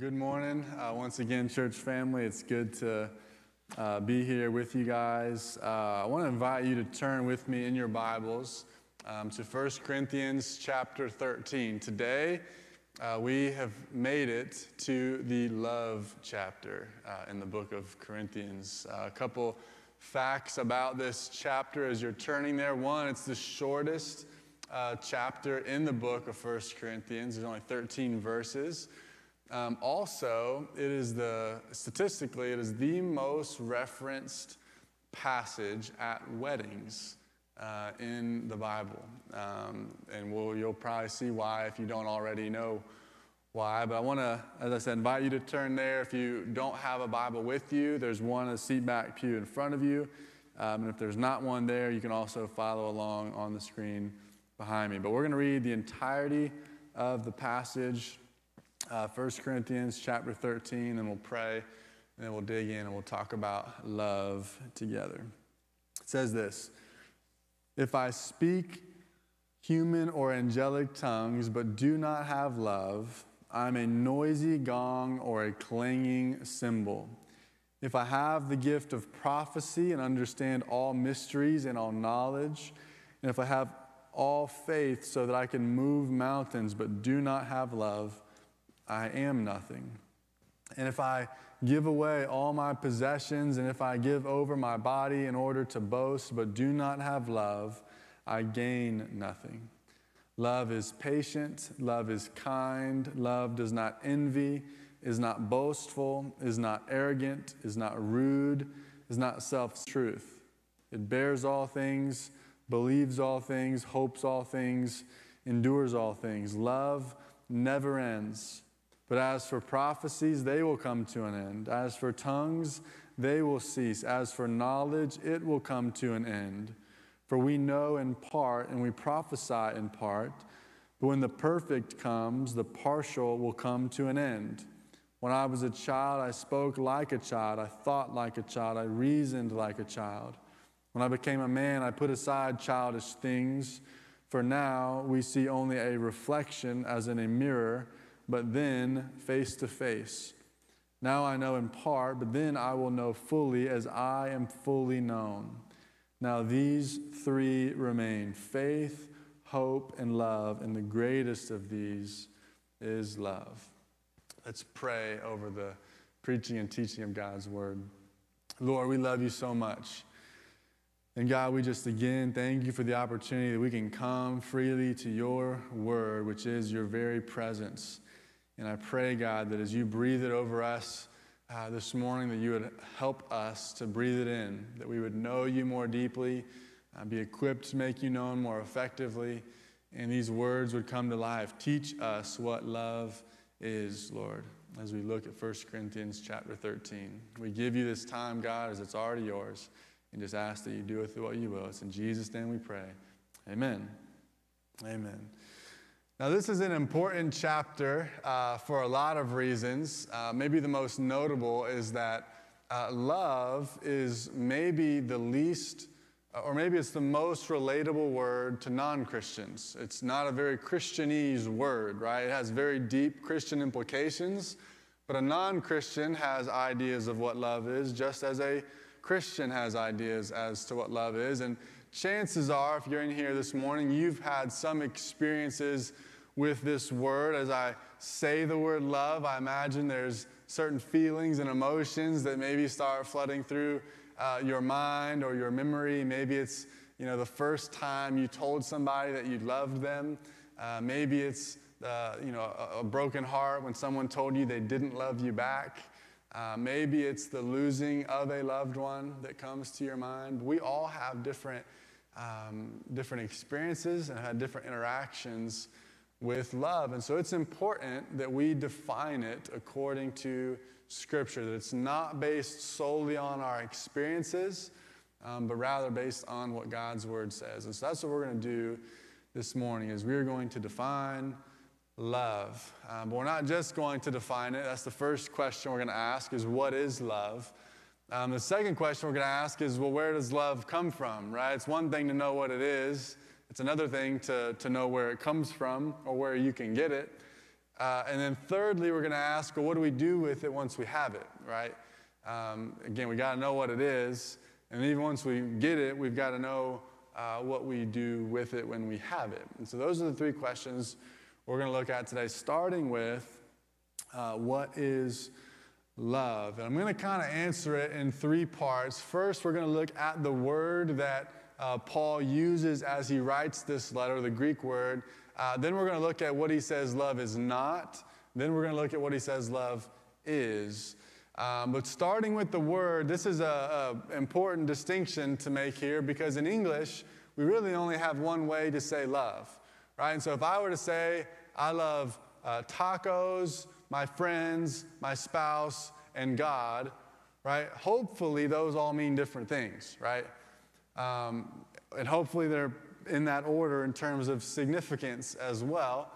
good morning. Uh, once again, church family, it's good to uh, be here with you guys. Uh, I want to invite you to turn with me in your Bibles um, to 1 Corinthians chapter 13. Today, uh, we have made it to the love chapter uh, in the book of Corinthians. Uh, a couple facts about this chapter as you're turning there. One, it's the shortest chapter in the book of 1 Corinthians, there's only 13 verses. Um, also, it is the, statistically, it is the most referenced passage at weddings uh, in the Bible. Um, and we'll, you'll probably see why if you don't already know why. But I want to, as I said, invite you to turn there. If you don't have a Bible with you, there's one a seat back pew in front of you. Um, and if there's not one there, you can also follow along on the screen behind me. But we're going to read the entirety of the passage uh, 1 Corinthians chapter 13, and we'll pray, and then we'll dig in and we'll talk about love together. It says this If I speak human or angelic tongues, but do not have love, I'm a noisy gong or a clanging cymbal. If I have the gift of prophecy and understand all mysteries and all knowledge, and if I have all faith so that I can move mountains but do not have love, I am nothing. And if I give away all my possessions, and if I give over my body in order to boast, but do not have love, I gain nothing. Love is patient, love is kind, love does not envy, is not boastful, is not arrogant, is not rude, is not self truth. It bears all things, believes all things, hopes all things, endures all things. Love never ends. But as for prophecies, they will come to an end. As for tongues, they will cease. As for knowledge, it will come to an end. For we know in part and we prophesy in part. But when the perfect comes, the partial will come to an end. When I was a child, I spoke like a child. I thought like a child. I reasoned like a child. When I became a man, I put aside childish things. For now, we see only a reflection as in a mirror but then face to face. Now I know in part, but then I will know fully as I am fully known. Now these three remain faith, hope, and love, and the greatest of these is love. Let's pray over the preaching and teaching of God's word. Lord, we love you so much. And God, we just again thank you for the opportunity that we can come freely to your word, which is your very presence. And I pray, God, that as you breathe it over us uh, this morning, that you would help us to breathe it in, that we would know you more deeply, uh, be equipped to make you known more effectively, and these words would come to life. Teach us what love is, Lord, as we look at 1 Corinthians chapter 13. We give you this time, God, as it's already yours, and just ask that you do with it what you will. It's in Jesus' name we pray. Amen. Amen. Now, this is an important chapter uh, for a lot of reasons. Uh, maybe the most notable is that uh, love is maybe the least, uh, or maybe it's the most relatable word to non Christians. It's not a very Christianese word, right? It has very deep Christian implications, but a non Christian has ideas of what love is, just as a Christian has ideas as to what love is. And chances are, if you're in here this morning, you've had some experiences with this word. As I say the word love, I imagine there's certain feelings and emotions that maybe start flooding through uh, your mind or your memory. Maybe it's you know the first time you told somebody that you loved them. Uh, maybe it's uh, you know a, a, broken heart when someone told you they didn't love you back. Uh, maybe it's the losing of a loved one that comes to your mind. We all have different um, different experiences and had different interactions with love. And so it's important that we define it according to Scripture, that it's not based solely on our experiences, um, but rather based on what God's Word says. And so that's what we're going to do this morning is we're going to define love. Um, but we're not just going to define it. That's the first question we're going to ask is what is love? Um, the second question we're going to ask is, well, where does love come from, right? It's one thing to know what it is. It's another thing to, to know where it comes from or where you can get it. Uh, and then thirdly, we're going to ask, well, what do we do with it once we have it, right? Um, again, we got to know what it is. And even once we get it, we've got to know uh, what we do with it when we have it. And so those are the three questions we're going to look at today, starting with uh, what is love? And I'm going to kind of answer it in three parts. First, we're going to look at the word that uh, Paul uses as he writes this letter, the Greek word. Uh, then we're going to look at what he says love is not. Then we're going to look at what he says love is. Um, but starting with the word, this is an important distinction to make here because in English, we really only have one way to say love, right? And so if I were to say, I love uh, tacos, my friends, my spouse, and God, right? Hopefully, those all mean different things, right? Um, and hopefully, they're in that order in terms of significance as well.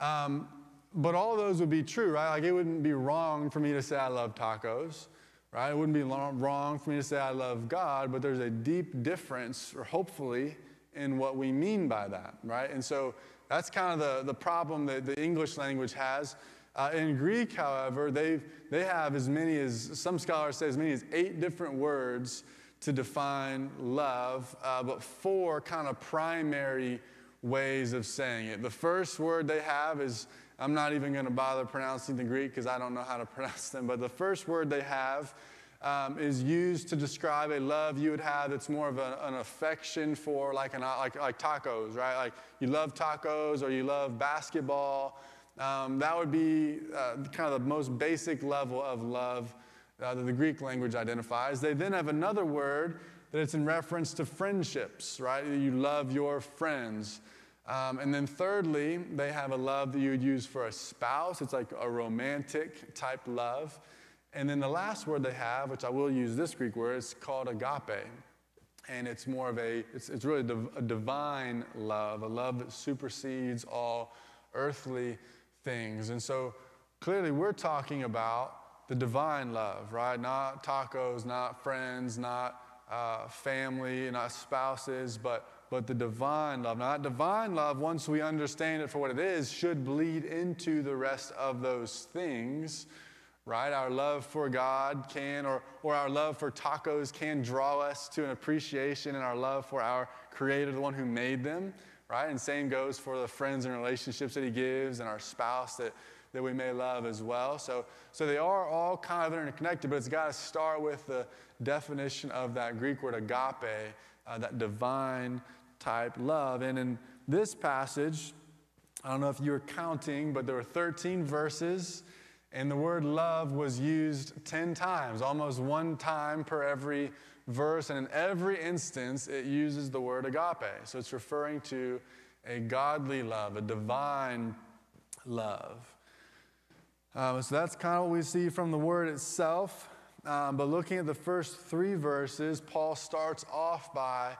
Um, but all those would be true, right? Like it wouldn't be wrong for me to say I love tacos, right? It wouldn't be wrong for me to say I love God, but there's a deep difference, or hopefully, in what we mean by that, right? And so that's kind of the, the problem that the English language has. Uh, in Greek, however, they they have as many as, some scholars say, as many as eight different words to define love, uh, but four kind of primary ways of saying it. The first word they have is I'm not even going to bother pronouncing the Greek because I don't know how to pronounce them. But the first word they have um, is used to describe a love you would have that's more of a, an affection for, like, an, like, like tacos, right? Like you love tacos or you love basketball. Um, that would be uh, kind of the most basic level of love uh, that the Greek language identifies. They then have another word that it's in reference to friendships, right? You love your friends. Um, and then thirdly, they have a love that you would use for a spouse. It's like a romantic type love. And then the last word they have, which I will use this Greek word, it's called agape. And it's more of a, it's, it's really a divine love, a love that supersedes all earthly things. And so clearly we're talking about the divine love, right? Not tacos, not friends, not uh, family, not spouses, but but the divine love. Now, that divine love, once we understand it for what it is, should bleed into the rest of those things, right? Our love for God can, or, or our love for tacos can draw us to an appreciation and our love for our Creator, the one who made them, right? And same goes for the friends and relationships that He gives and our spouse that, that we may love as well. So, so they are all kind of interconnected, but it's got to start with the definition of that Greek word agape, uh, that divine type love. And in this passage, I don't know if you were counting, but there were 13 verses, and the word love was used 10 times, almost one time per every verse. And in every instance, it uses the word agape. So it's referring to a godly love, a divine love. Um, so that's kind of what we see from the word itself. Um, but looking at the first three verses, Paul starts off by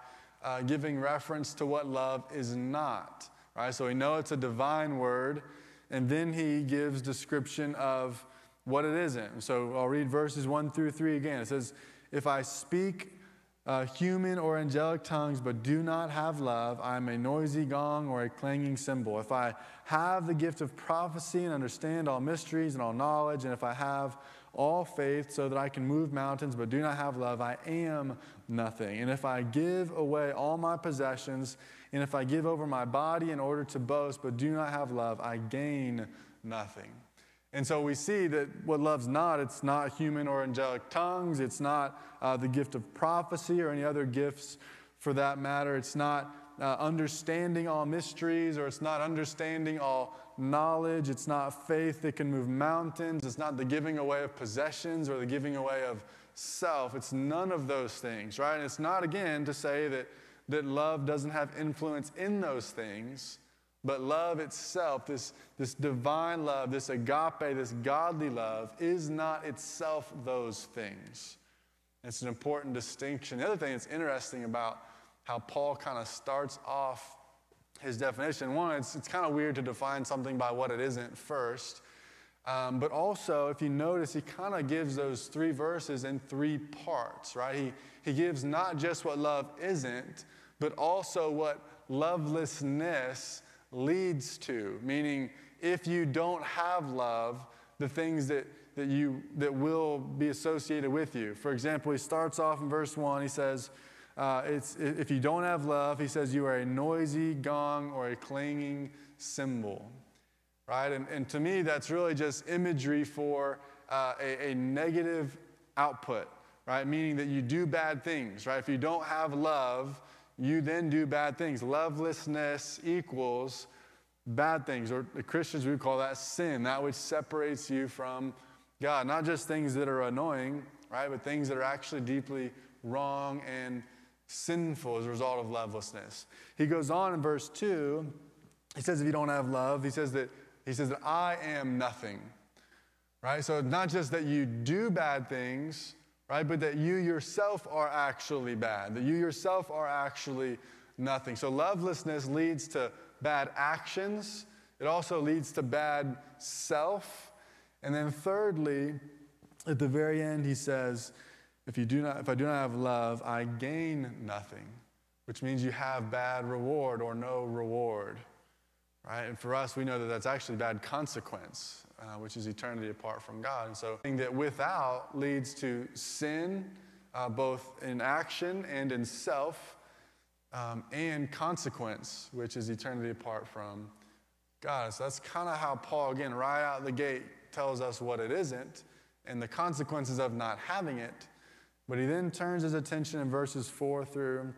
uh, giving reference to what love is not. Right? So we know it's a divine word, and then he gives description of what it isn't. So I'll read verses 1 through 3 again. It says, If I speak uh, human or angelic tongues but do not have love, I am a noisy gong or a clanging cymbal. If I have the gift of prophecy and understand all mysteries and all knowledge, and if I have all faith so that I can move mountains but do not have love, I am nothing. And if I give away all my possessions, and if I give over my body in order to boast but do not have love, I gain nothing. And so we see that what love's not, it's not human or angelic tongues, it's not uh, the gift of prophecy or any other gifts for that matter, it's not uh, understanding all mysteries or it's not understanding all knowledge, it's not faith that can move mountains, it's not the giving away of possessions or the giving away of self. It's none of those things, right? And it's not, again, to say that, that love doesn't have influence in those things, but love itself, this, this divine love, this agape, this godly love, is not itself those things. It's an important distinction. The other thing that's interesting about how Paul kind of starts off his definition. One, it's, it's kind of weird to define something by what it isn't first. Um, but also, if you notice, he kind of gives those three verses in three parts, right? He, he gives not just what love isn't, but also what lovelessness leads to. Meaning, if you don't have love, the things that, that, you, that will be associated with you. For example, he starts off in verse 1, he says, uh, it's, if you don't have love, he says, you are a noisy gong or a clanging cymbal. Right? And, and to me, that's really just imagery for uh, a, a negative output, right? Meaning that you do bad things, right? If you don't have love, you then do bad things. Lovelessness equals bad things, or the Christians would call that sin, that which separates you from God. Not just things that are annoying, right, but things that are actually deeply wrong and sinful as a result of lovelessness. He goes on in verse 2, he says, if you don't have love, he says that he says that I am nothing. Right? So not just that you do bad things, right, but that you yourself are actually bad, that you yourself are actually nothing. So lovelessness leads to bad actions. It also leads to bad self. And then thirdly, at the very end, he says, if, you do not, if I do not have love, I gain nothing, which means you have bad reward or no reward. Right? And for us, we know that that's actually bad consequence, uh, which is eternity apart from God. And so, thing that without leads to sin, uh, both in action and in self, um, and consequence, which is eternity apart from God. So that's kind of how Paul, again, right out the gate, tells us what it isn't and the consequences of not having it. But he then turns his attention in verses 4 through,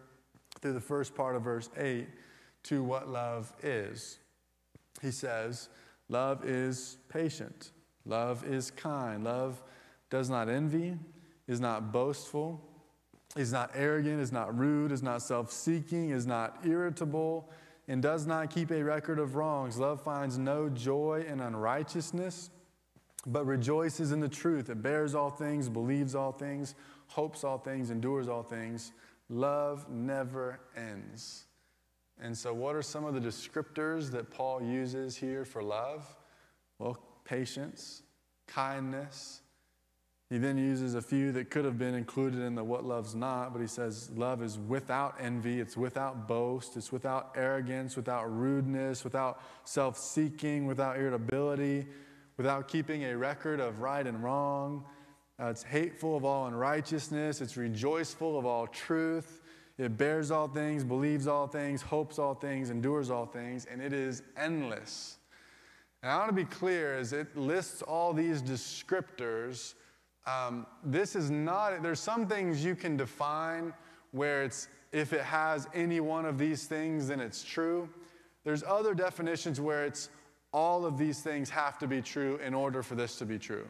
through the first part of verse 8 to what love is. He says, Love is patient, love is kind, love does not envy, is not boastful is not arrogant, is not rude, is not self seeking, is not irritable, and does not keep a record of wrongs. Love finds no joy in unrighteousness, but rejoices in the truth. It bears all things, believes all things, hopes all things, endures all things. Love never ends. And so, what are some of the descriptors that Paul uses here for love? Well, patience, kindness, he then uses a few that could have been included in the what love's not, but he says love is without envy, it's without boast, it's without arrogance, without rudeness, without self seeking, without irritability, without keeping a record of right and wrong. Uh, it's hateful of all unrighteousness, it's rejoiceful of all truth. It bears all things, believes all things, hopes all things, endures all things, and it is endless. And I want to be clear as it lists all these descriptors um, this is not, there's some things you can define where it's, if it has any one of these things, then it's true. There's other definitions where it's all of these things have to be true in order for this to be true,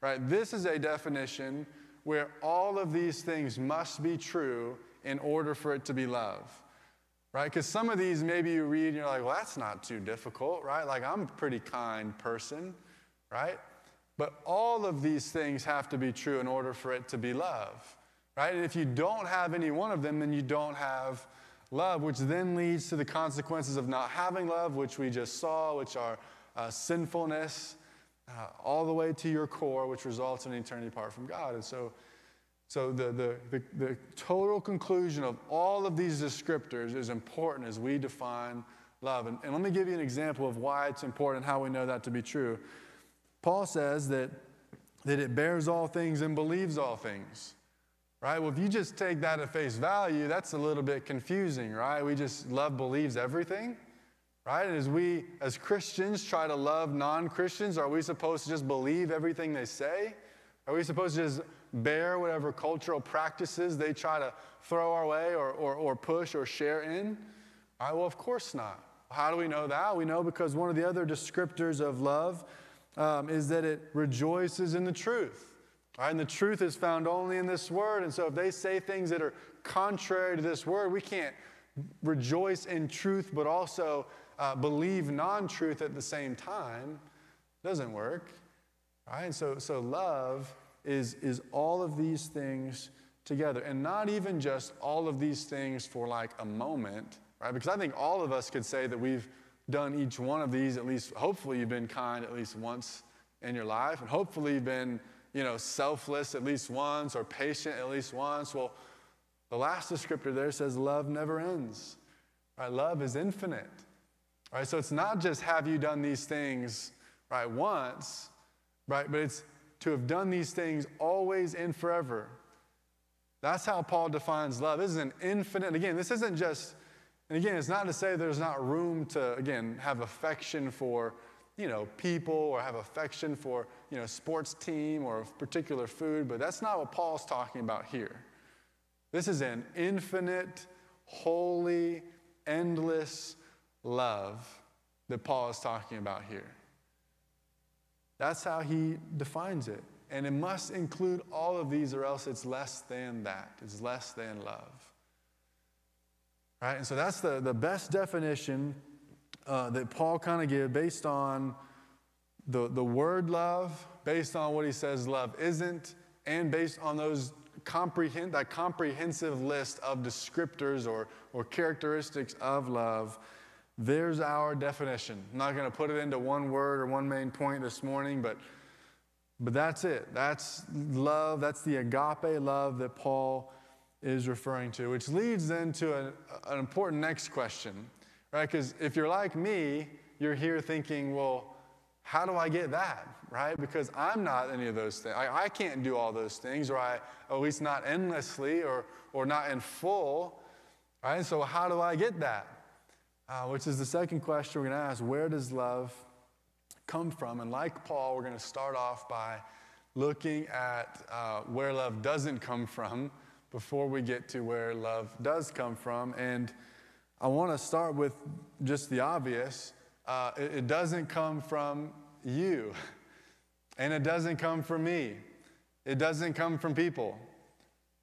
right? This is a definition where all of these things must be true in order for it to be love, right? Because some of these maybe you read and you're like, well, that's not too difficult, right? Like, I'm a pretty kind person, right? But all of these things have to be true in order for it to be love, right? And if you don't have any one of them, then you don't have love, which then leads to the consequences of not having love, which we just saw, which are uh, sinfulness, uh, all the way to your core, which results in eternity apart from God. And so, so the, the, the, the total conclusion of all of these descriptors is important as we define love. And, and let me give you an example of why it's important how we know that to be true. Paul says that, that it bears all things and believes all things. Right? Well, if you just take that at face value, that's a little bit confusing, right? We just love believes everything. Right? And as we, as Christians, try to love non Christians, are we supposed to just believe everything they say? Are we supposed to just bear whatever cultural practices they try to throw our way or, or, or push or share in? All right, well, of course not. How do we know that? We know because one of the other descriptors of love um, is that it rejoices in the truth. Right? And the truth is found only in this word. And so if they say things that are contrary to this word, we can't rejoice in truth but also uh, believe non truth at the same time. Doesn't work. Right? And so, so love is, is all of these things together. And not even just all of these things for like a moment, right? Because I think all of us could say that we've done each one of these, at least hopefully you've been kind at least once in your life, and hopefully you've been, you know, selfless at least once or patient at least once. Well, the last descriptor there says love never ends. Right? Love is infinite. Right, so it's not just have you done these things right once, right, but it's to have done these things always and forever. That's how Paul defines love. This is an infinite, again, this isn't just, and again, it's not to say there's not room to, again, have affection for, you know, people or have affection for, you know, sports team or particular food, but that's not what Paul's talking about here. This is an infinite, holy, endless love that Paul is talking about here. That's how he defines it. And it must include all of these, or else it's less than that. It's less than love. Right? And so that's the, the best definition uh, that Paul kind of gives based on the, the word love, based on what he says love isn't, and based on those comprehend, that comprehensive list of descriptors or, or characteristics of love. There's our definition. I'm not going to put it into one word or one main point this morning, but but that's it. That's love. That's the agape love that Paul is referring to, which leads then to an, an important next question, right? Because if you're like me, you're here thinking, well, how do I get that, right? Because I'm not any of those things. I, I can't do all those things, or I, at least not endlessly or, or not in full, right? So, how do I get that? Uh, which is the second question we're going to ask where does love come from. And like Paul, we're going to start off by looking at uh, where love doesn't come from before we get to where love does come from. And I want to start with just the obvious uh, it, it doesn't come from you, and it doesn't come from me, it doesn't come from people.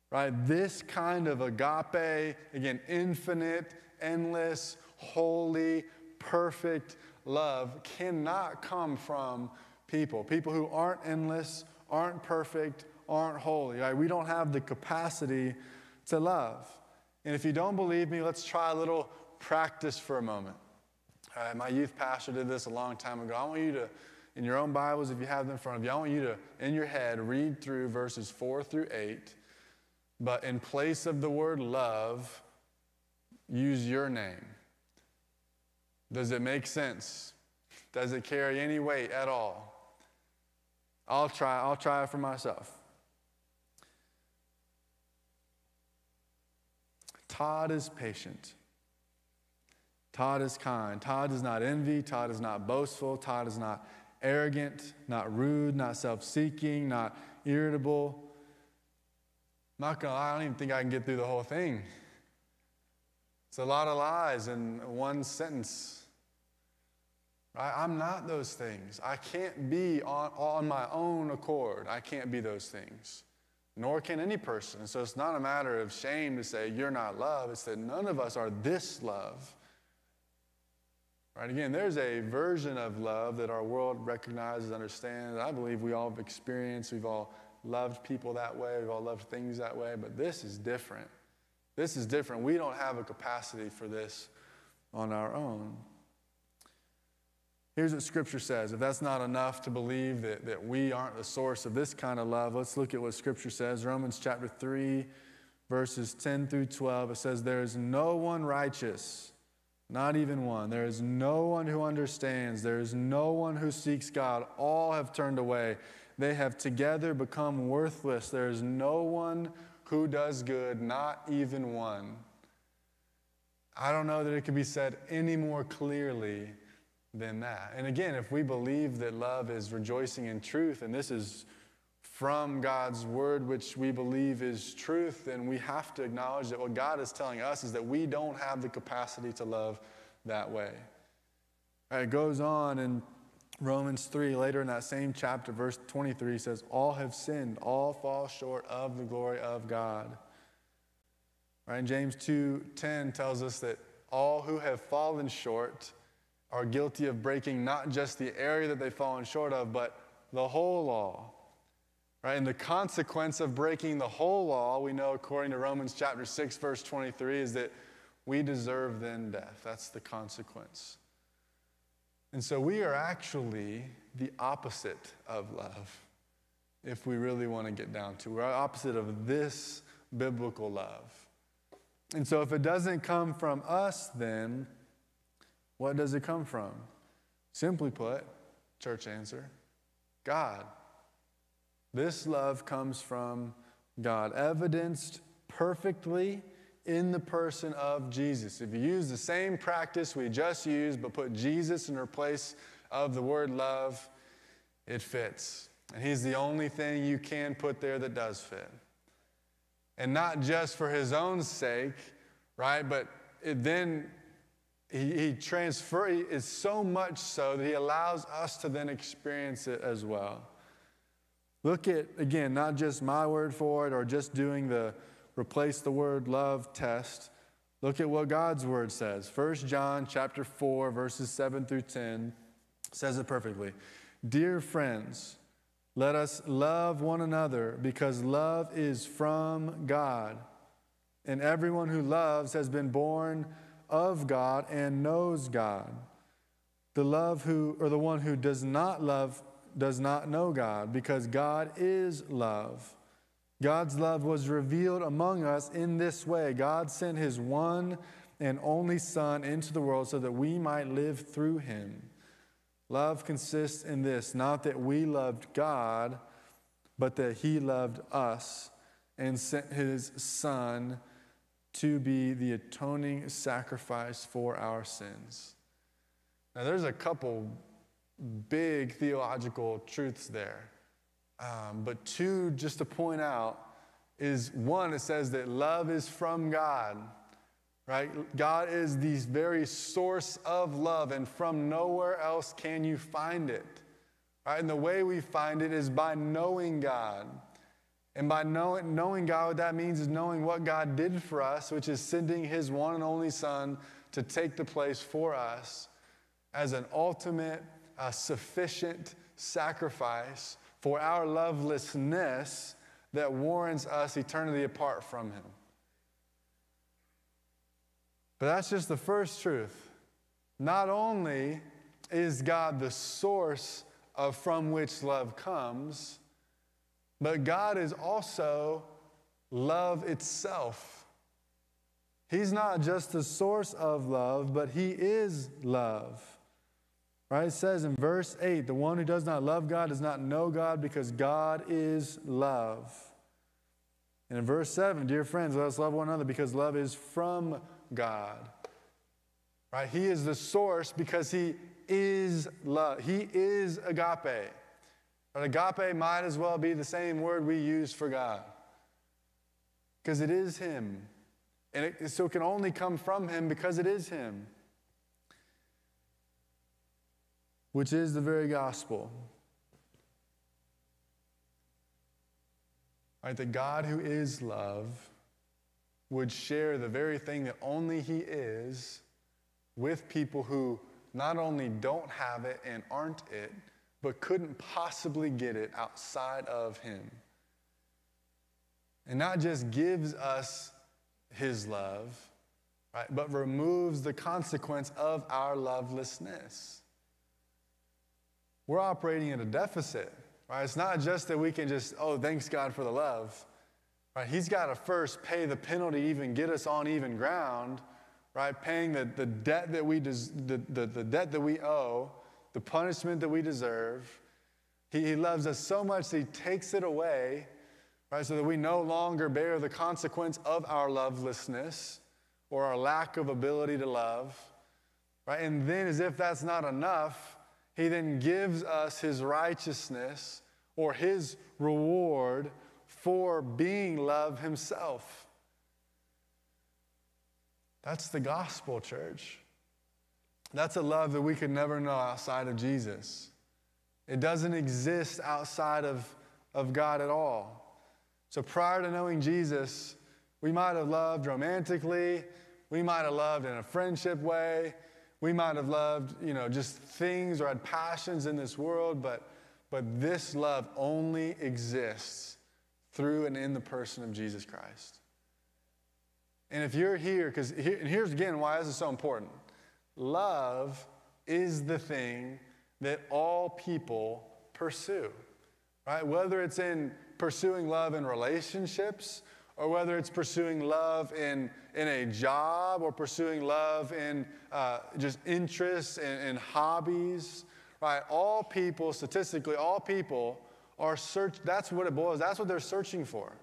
Right? This kind of agape, again, infinite, endless, holy, perfect love cannot come from people. People who aren't endless, aren't perfect, aren't holy. Right? We don't have the capacity to love. And if you don't believe me, let's try a little practice for a moment. Right, my youth pastor did this a long time ago. I want you to, in your own Bibles, if you have them in front of you, I want you to, in your head, read through verses 4 through 8. But in place of the word love, use your name. Does it make sense? Does it carry any weight at all? I'll try, I'll try it for myself. Todd is patient. Todd is kind. Todd does not envy. Todd is not boastful. Todd is not arrogant, not rude, not self seeking, not irritable. I'm not gonna lie, I don't even think I can get through the whole thing. It's a lot of lies in one sentence. Right? I'm not those things. I can't be on, on my own accord. I can't be those things. Nor can any person. So it's not a matter of shame to say you're not love. It's that none of us are this love. Right? Again, there's a version of love that our world recognizes, understands. I believe we all have experienced. We've all loved people that way. We've all loved things that way. But this is different. This is different. We don't have a capacity for this on our own. Here's what Scripture says. If that's not enough to believe that, that we aren't the source of this kind of love, let's look at what Scripture says. Romans chapter 3, verses 10 through 12. It says, There is no one righteous, not even one. There is no one who understands. There is no one who seeks God. All have turned away. They have together become worthless. There is no one who does good, not even one. I don't know that it could be said any more clearly than that. And again, if we believe that love is rejoicing in truth, and this is from God's word, which we believe is truth, then we have to acknowledge that what God is telling us is that we don't have the capacity to love that way. It goes on in Romans 3, later in that same chapter, verse 23 says, All have sinned, all fall short of the glory of God. Right, and James 2:10 tells us that all who have fallen short are guilty of breaking not just the area that they've fallen short of, but the whole law. Right? And the consequence of breaking the whole law, we know according to Romans chapter 6, verse 23, is that we deserve then death. That's the consequence. And so we are actually the opposite of love, if we really want to get down to. We're opposite of this biblical love. And so if it doesn't come from us, then What does it come from? Simply put, church answer God. This love comes from God, evidenced perfectly in the person of Jesus. If you use the same practice we just used, but put Jesus in her place of the word love, it fits. And he's the only thing you can put there that does fit. And not just for his own sake, right? But it then he, he transfer is so much so that he allows us to then experience it as well. Look at again, not just my word for it or just doing the replace the word love test. Look at what God's word says. 1 John chapter 4 verses 7 through 10 says it perfectly. Dear friends, let us love one another because love is from God. And everyone who loves has been born of God and knows God. The love who or the one who does not love does not know God because God is love. God's love was revealed among us in this way God sent his one and only Son into the world so that we might live through him. Love consists in this not that we loved God, but that he loved us and sent his Son to be the atoning sacrifice for our sins. Now, there's a couple big theological truths there. Um, but two, just to point out, is one, it says that love is from God, right? God is the very source of love, and from nowhere else can you find it, right? And the way we find it is by knowing God. And by knowing, knowing God, what that means is knowing what God did for us, which is sending his one and only Son to take the place for us as an ultimate, uh, sufficient sacrifice for our lovelessness that warrants us eternity apart from Him. But that's just the first truth. Not only is God the source of from which love comes, but God is also love itself. He's not just the source of love, but He is love. Right? It says in verse 8 the one who does not love God does not know God because God is love. And in verse 7, dear friends, let us love one another because love is from God. Right? He is the source because He is love. He is agape. But agape might as well be the same word we use for God because it is Him. And it, so it can only come from Him because it is Him. Which is the very gospel. Right, that God who is love would share the very thing that only He is with people who not only don't have it and aren't it, but couldn't possibly get it outside of Him. And not just gives us His love, right, but removes the consequence of our lovelessness we're operating at a deficit, right? It's not just that we can just, oh, thanks God for the love, right? He's got to first pay the penalty, even get us on even ground, right? Paying the, the debt that we des- the, the, the debt that we owe, the punishment that we deserve. He, he loves us so much that he takes it away, right? So that we no longer bear the consequence of our lovelessness or our lack of ability to love, right? And then, as if that's not enough, he then gives us his righteousness or his reward for being love himself. That's the gospel, church. That's a love that we could never know outside of Jesus. It doesn't exist outside of, of God at all. So prior to knowing Jesus, we might have loved romantically, we might have loved in a friendship way, we might have loved, you know, just things or had passions in this world, but, but this love only exists through and in the person of Jesus Christ. And if you're here, because here, and here's again why this is so important love is the thing that all people pursue, right? Whether it's in pursuing love in relationships or whether it's pursuing love in, in a job or pursuing love in uh, just interests and, and hobbies, right? All people, statistically, all people are search. That's what it boils. That's what they're searching for,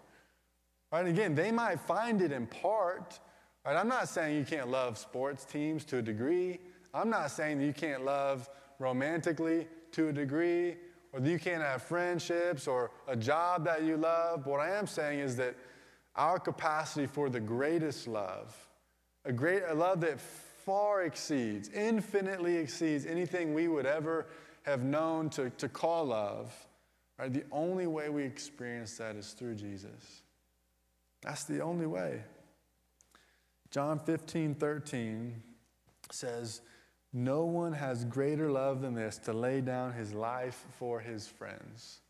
right? And again, they might find it in part, right? I'm not saying you can't love sports teams to a degree. I'm not saying that you can't love romantically to a degree, or that you can't have friendships or a job that you love. But what I am saying is that our capacity for the greatest love, a great a love that far exceeds, infinitely exceeds anything we would ever have known to, to call love, right? The only way we experience that is through Jesus. That's the only way. John 15, 13 says, No one has greater love than this to lay down his life for his friends.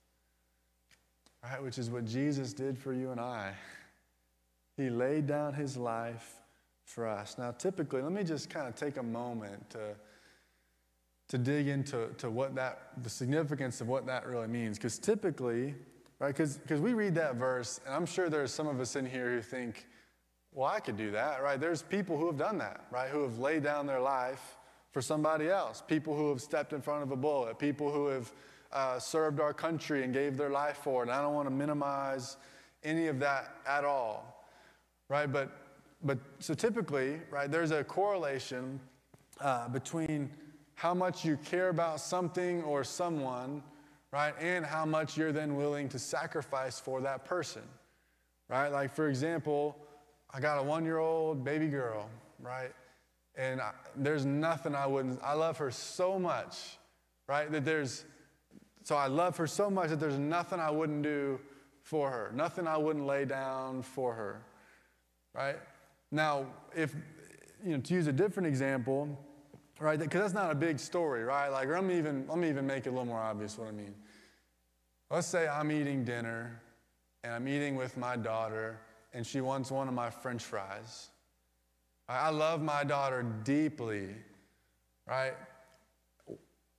Right? Which is what Jesus did for you and I. He laid down his life for us. Now, typically, let me just kind of take a moment to, to dig into to what that, the significance of what that really means. Because typically, right, because we read that verse, and I'm sure there's some of us in here who think, well, I could do that, right? There's people who have done that, right? Who have laid down their life for somebody else. People who have stepped in front of a bullet. People who have uh, served our country and gave their life for it. And I don't want to minimize any of that at all right? But, but so typically, right, there's a correlation uh, between how much you care about something or someone, right, and how much you're then willing to sacrifice for that person, right? Like, for example, I got a one year old baby girl, right? And I, there's nothing I wouldn't, I love her so much, right? That there's, so I love her so much that there's nothing I wouldn't do for her, nothing I wouldn't lay down for her right? Now, if, you know, to use a different example, right, because that's not a big story, right? Like, let me, even, let me even make it a little more obvious what I mean. Let's say I'm eating dinner and I'm eating with my daughter and she wants one of my french fries. I love my daughter deeply, right?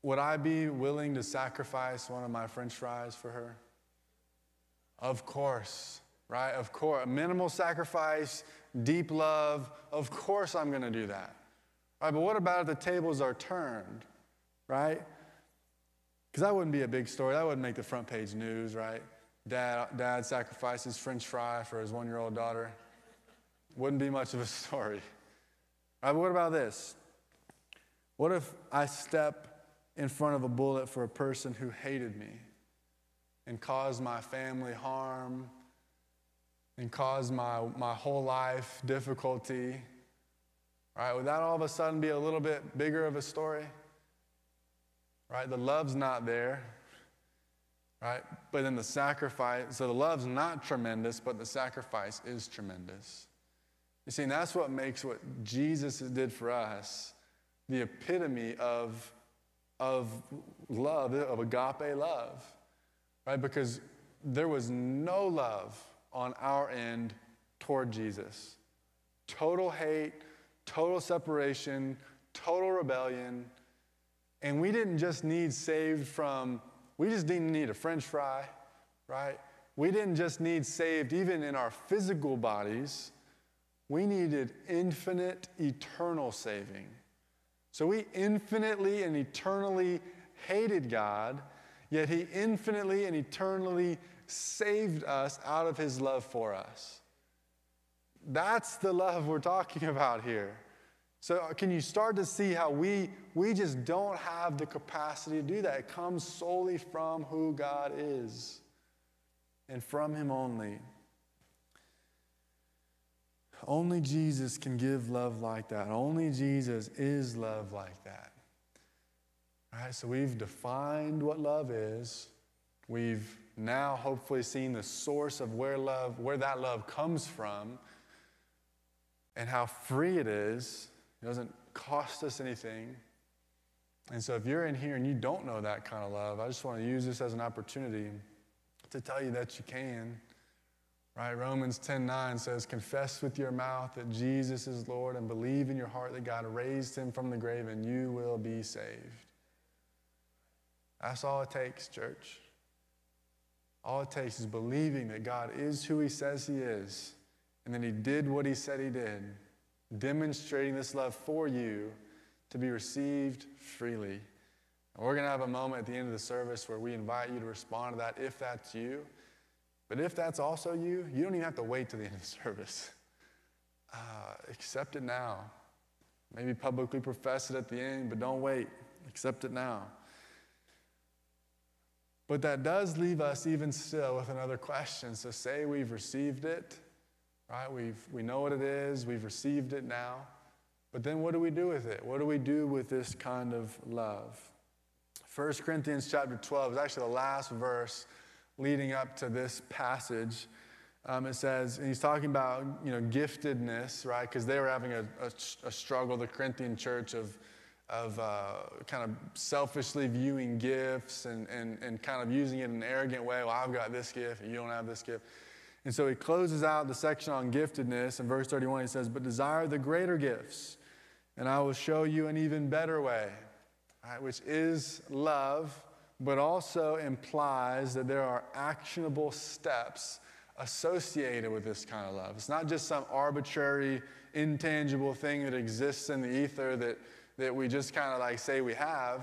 Would I be willing to sacrifice one of my french fries for her? Of course right? Of course, minimal sacrifice, deep love. Of course, I'm going to do that. Right? But what about if the tables are turned, right? Because that wouldn't be a big story. That wouldn't make the front page news, right? Dad, dad sacrifices French fry for his one year old daughter. Wouldn't be much of a story. Right, but what about this? What if I step in front of a bullet for a person who hated me and caused my family harm and cause my, my whole life difficulty, right? Would that all of a sudden be a little bit bigger of a story? Right? The love's not there, right? But then the sacrifice, so the love's not tremendous, but the sacrifice is tremendous. You see, and that's what makes what Jesus did for us the epitome of, of love, of agape love, right? Because there was no love on our end toward Jesus. Total hate, total separation, total rebellion. And we didn't just need saved from, we just didn't need a french fry, right? We didn't just need saved even in our physical bodies. We needed infinite, eternal saving. So we infinitely and eternally hated God, yet He infinitely and eternally saved us out of his love for us. That's the love we're talking about here. So, uh, can you start to see how we, we just don't have the capacity to do that? It comes solely from who God is and from Him only. Only Jesus can give love like that. Only Jesus is love like that. All right, so we've defined what love is. We've now hopefully seeing the source of where love, where that love comes from, and how free it is. It doesn't cost us anything. And so if you're in here and you don't know that kind of love, I just want to use this as an opportunity to tell you that you can. Right? Romans 10:9 says, "Confess with your mouth that Jesus is Lord and believe in your heart that God raised him from the grave and you will be saved." That's all it takes, church. All it takes is believing that God is who He says He is, and then He did what He said He did, demonstrating this love for you to be received freely. And we're going to have a moment at the end of the service where we invite you to respond to that if that's you. But if that's also you, you don't even have to wait to the end of the service. Uh, accept it now. Maybe publicly profess it at the end, but don't wait. Accept it now. But that does leave us even still with another question. So, say we've received it, right? We've, we know what it is, we've received it now. But then what do we do with it? What do we do with this kind of love? 1 Corinthians chapter 12 is actually the last verse leading up to this passage. Um, it says, and he's talking about, you know, giftedness, right? Because they were having a, a, a, struggle, the Corinthian church, of, of uh, kind of selfishly viewing gifts and, and, and kind of using it in an arrogant way. Well, I've got this gift, and you don't have this gift. And so he closes out the section on giftedness. In verse 31, he says, But desire the greater gifts, and I will show you an even better way, right? which is love but also implies that there are actionable steps associated with this kind of love. It's not just some arbitrary, intangible thing that exists in the ether that, that we just kind of like say we have,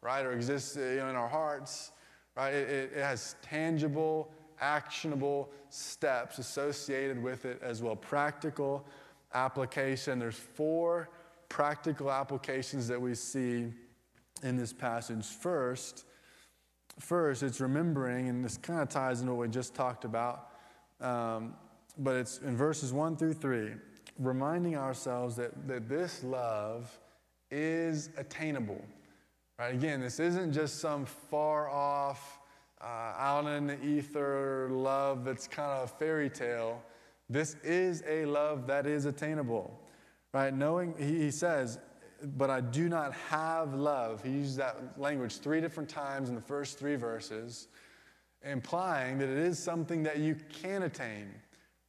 right, or exists in our hearts, right? It, it has tangible, actionable steps associated with it as well. Practical application. There's four practical applications that we see in this passage. First, First, it's remembering, and this kind of ties into what we just talked about, um, but it's in verses 1 through 3, reminding ourselves that, that this love is attainable. Right? Again, this isn't just some far off, uh, out in the ether love that's kind of a fairy tale. This is a love that is attainable. Right? Knowing, he, he says, but I do not have love. He uses that language three different times in the first three verses, implying that it is something that you can attain,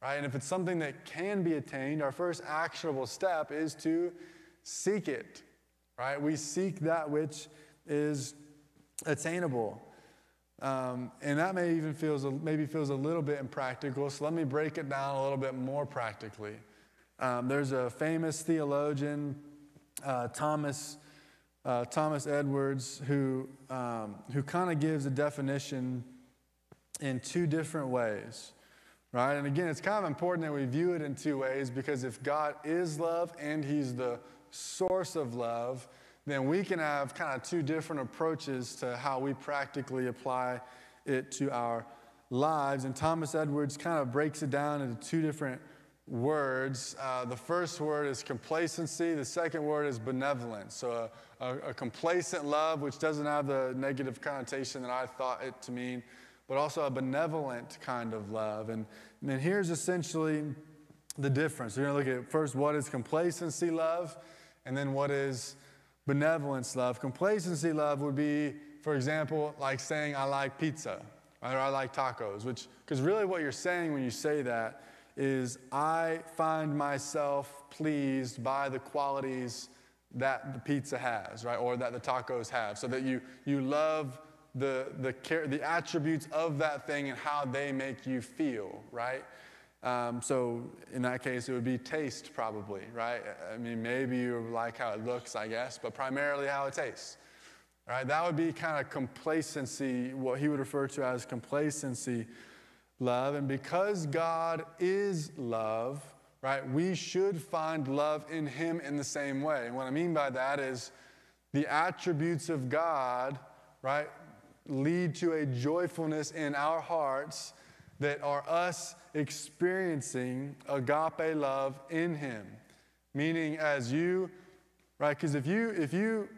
right? And if it's something that can be attained, our first actionable step is to seek it, right? We seek that which is attainable. Um, and that may even feels maybe feels a little bit impractical. So let me break it down a little bit more practically. Um, there's a famous theologian uh, Thomas, uh, Thomas Edwards, who, um, who kind of gives a definition in two different ways, right? And again, it's kind of important that we view it in two ways because if God is love and He's the source of love, then we can have kind of two different approaches to how we practically apply it to our lives. And Thomas Edwards kind of breaks it down into two different words. Uh, the first word is complacency, the second word is benevolence. So, a, a, a, complacent love, which doesn't have the negative connotation that I thought it to mean, but also a benevolent kind of love. And, and then here's essentially the difference. We're going to look at first what is complacency love, and then what is benevolence love. Complacency love would be, for example, like saying, I like pizza, or I like tacos, which, because really what you're saying when you say that is I find myself pleased by the qualities that the pizza has, right, or that the tacos have, so that you, you love the, the, the attributes of that thing and how they make you feel, right? Um, so in that case, it would be taste, probably, right? I mean, maybe you like how it looks, I guess, but primarily how it tastes, right? That would be kind of complacency, what he would refer to as complacency love. And because God is love, right, we should find love in Him in the same way. And what I mean by that is the attributes of God, right, lead to a joyfulness in our hearts that are us experiencing agape love in Him. Meaning, as you, right, because if you, if you,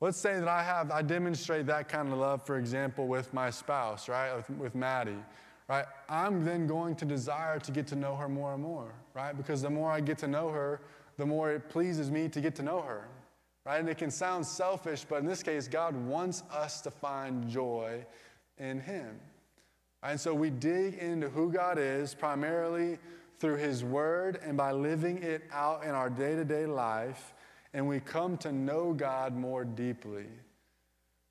let's say that I have, I demonstrate that kind of love, for example, with my spouse, right, with, with Maddie right, I'm then going to desire to get to know her more and more, right? Because the more I get to know her, the more it pleases me to get to know her, right? And it can sound selfish, but in this case, God wants us to find joy in Him. And so we dig into who God is primarily through His Word and by living it out in our day to day life, and we come to know God more deeply.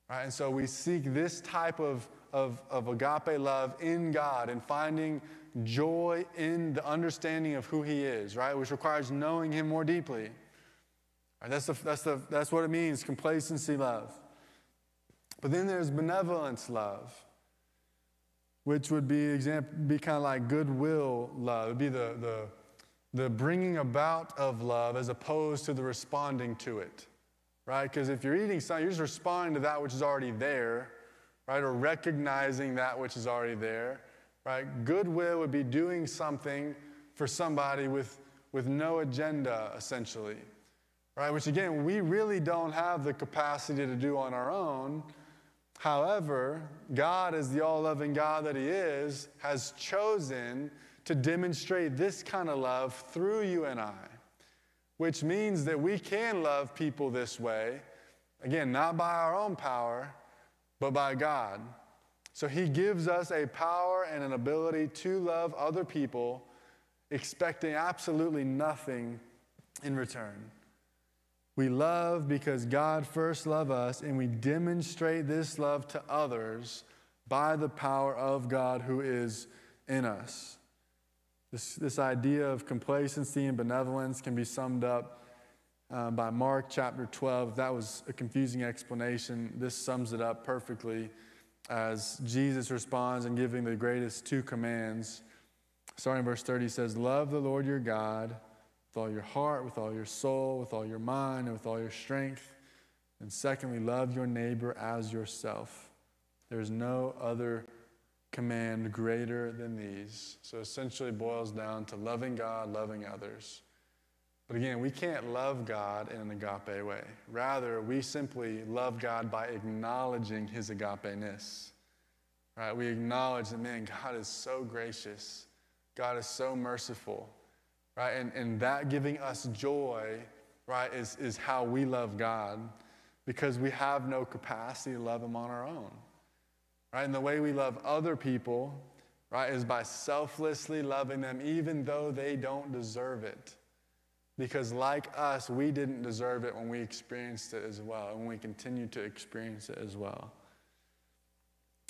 Right? And so we seek this type of of, of agape love in God and finding joy in the understanding of who He is, right? Which requires knowing Him more deeply. Right, that's, the, that's, the, that's what it means complacency love. But then there's benevolence love, which would be, example, be kind of like goodwill love. It would be the, the, the bringing about of love as opposed to the responding to it, right? Because if you're eating something, you're just responding to that which is already there, right? Or recognizing that which is already there, right? Goodwill would be doing something for somebody with, with no agenda, essentially, right? Which again, we really don't have the capacity to do on our own. However, God, as the all loving God that He is, has chosen to demonstrate this kind of love through you and I, which means that we can love people this way, again, not by our own power, but by God. So He gives us a power and an ability to love other people, expecting absolutely nothing in return. We love because God first loved us, and we demonstrate this love to others by the power of God who is in us. This, this idea of complacency and benevolence can be summed up uh, by Mark chapter 12. If that was a confusing explanation, this sums it up perfectly as Jesus responds in giving the greatest two commands. Starting in verse 30 he says, Love the Lord your God with all your heart, with all your soul, with all your mind, and with all your strength. And secondly, love your neighbor as yourself. There is no other command greater than these. So essentially boils down to loving God, loving others. But again, we can't love God in an agape way. Rather, we simply love God by acknowledging his agape-ness. Right? We acknowledge that, man, God is so gracious. God is so merciful. Right? And, and that giving us joy, right, is, is how we love God because we have no capacity to love him on our own right? And the way we love other people, right, is by selflessly loving them even though they don't deserve it. Because, like us, we didn't deserve it when we experienced it as well, and we continue to experience it as well.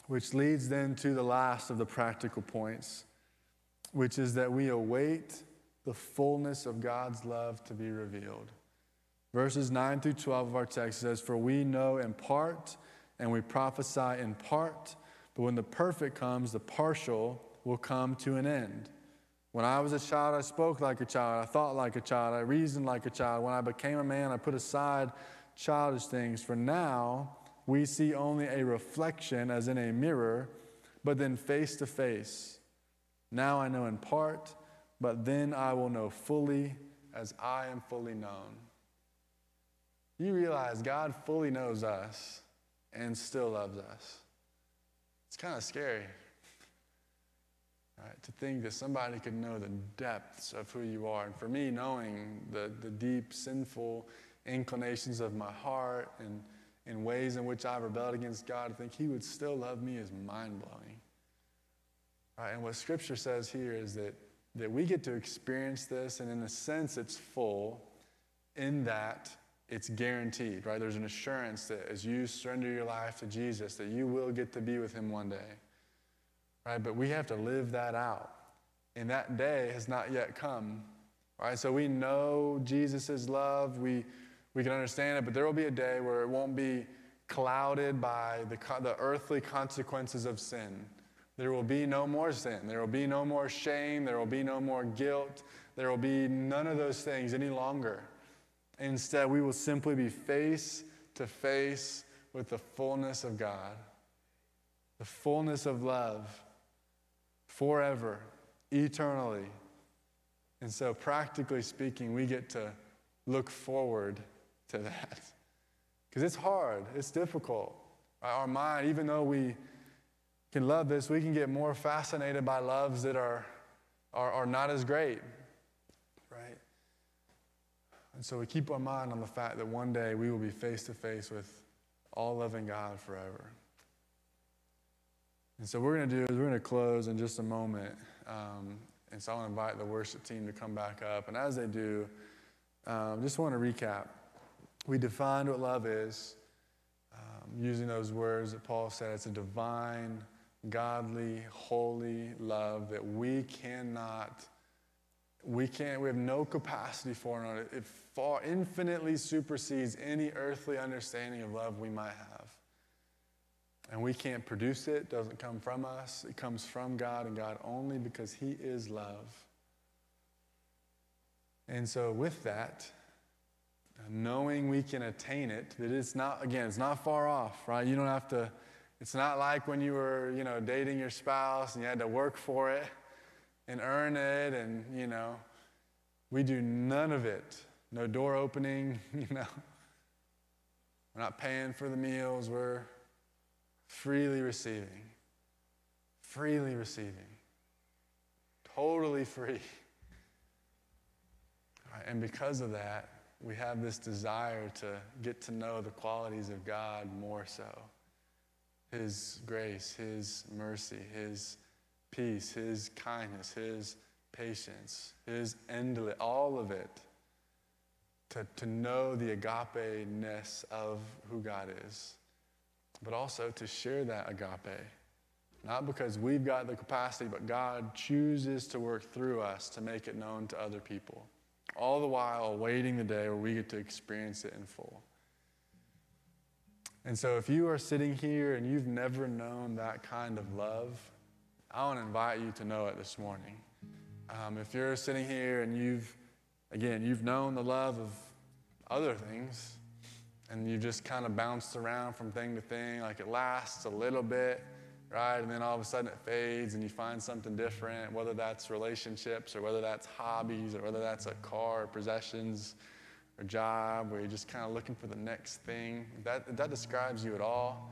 Which leads then to the last of the practical points, which is that we await the fullness of God's love to be revealed. Verses 9 through 12 of our text says, For we know in part and we prophesy in part, but when the perfect comes, the partial will come to an end. When I was a child, I spoke like a child, I thought like a child, I reasoned like a child. When I became a man, I put aside childish things. For now, we see only a reflection as in a mirror, but then face to face. Now I know in part, but then I will know fully as I am fully known. You realize God fully knows us and still loves us. It's kind of scary. Right, to think that somebody could know the depths of who you are. And for me, knowing the, the deep, sinful inclinations of my heart and, and ways in which I've rebelled against God, I think He would still love me is mind blowing. Right, and what Scripture says here is that, that we get to experience this, and in a sense, it's full in that it's guaranteed, right? There's an assurance that as you surrender your life to Jesus, that you will get to be with him one day. Right? But we have to live that out. And that day has not yet come. Right? So we know Jesus' love, we, we can understand it, but there will be a day where it won't be clouded by the, the earthly consequences of sin. There will be no more sin. There will be no more shame. There will be no more guilt. There will be none of those things any longer. Instead, we will simply be face to face with the fullness of God, the fullness of love forever, eternally. And so, practically speaking, we get to look forward to that. Because it's hard, it's difficult. Our mind, even though we can love this, we can get more fascinated by loves that are, are, are not as great. Right? And so we keep our mind on the fact that one day we will be face to face with all loving God forever. And so what we're going to do is we're going to close in just a moment. Um, and so I want to invite the worship team to come back up. And as they do, um, just want to recap. We defined what love is. Um, using those words that Paul said, it's a divine, godly, holy love that we cannot, we can't, we have no capacity for it. It far infinitely supersedes any earthly understanding of love we might have. And we can't produce it, doesn't come from us. It comes from God and God only because He is love. And so, with that, knowing we can attain it, that it's not, again, it's not far off, right? You don't have to, it's not like when you were, you know, dating your spouse and you had to work for it and earn it and, you know, we do none of it. No door opening, you know. We're not paying for the meals, we're freely receiving. Freely receiving. Totally free. And because of that, we have this desire to get to know the qualities of God more so His grace, His mercy, His peace, His kindness, His patience, His endless, all of it. To, to know the agape ness of who God is, but also to share that agape. Not because we've got the capacity, but God chooses to work through us to make it known to other people all the while awaiting the day where we get to experience it in full. And so, if you are sitting here and you've never known that kind of love, I want to invite you to know it this morning. Um, if you're sitting here and you've, again, you've known the love of other things, and you just kind of bounced around from thing to thing, like it lasts a little bit, right? And then all of a sudden it fades and you find something different, whether that's relationships or whether that's hobbies or whether that's a car or possessions or job where you're just kind of looking for the next thing. That, that describes you at all.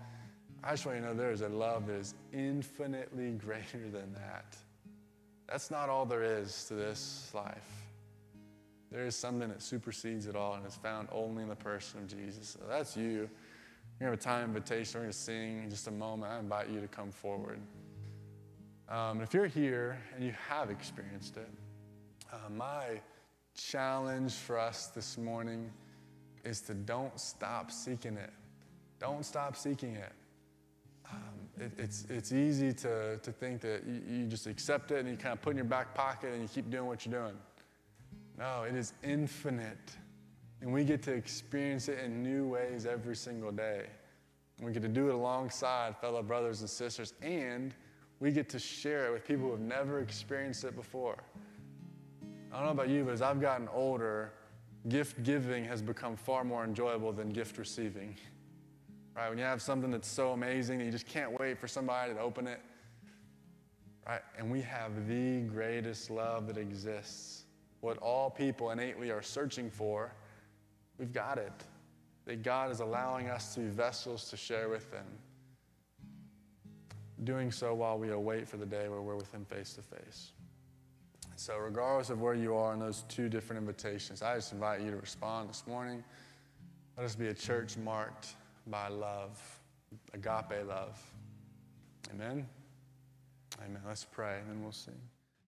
I just want you to know there is a love that is infinitely greater than that. That's not all there is to this life. There is something that supersedes it all and is found only in the person of Jesus. So that's you. To have a time invitation. We're going to sing in just a moment. I invite you to come forward. Um, if you're here and you have experienced it, uh, my challenge for us this morning is to don't stop seeking it. Don't stop seeking it. Um, it it's, it's easy to, to think that you, you just accept it and you kind of put it in your back pocket and you keep doing what you're doing. No, it is infinite. And we get to experience it in new ways every single day. We get to do it alongside fellow brothers and sisters, and we get to share it with people who have never experienced it before. I don't know about you, but as I've gotten older, gift giving has become far more enjoyable than gift receiving. Right? When you have something that's so amazing that you just can't wait for somebody to open it. Right? And we have the greatest love that exists. What all people innately are searching for We've got it. That God is allowing us to be vessels to share with Him. Doing so while we await for the day where we're with Him face to face. So, regardless of where you are in those two different invitations, I just invite you to respond this morning. Let us be a church marked by love, agape love. Amen. Amen. Let's pray and then we'll sing.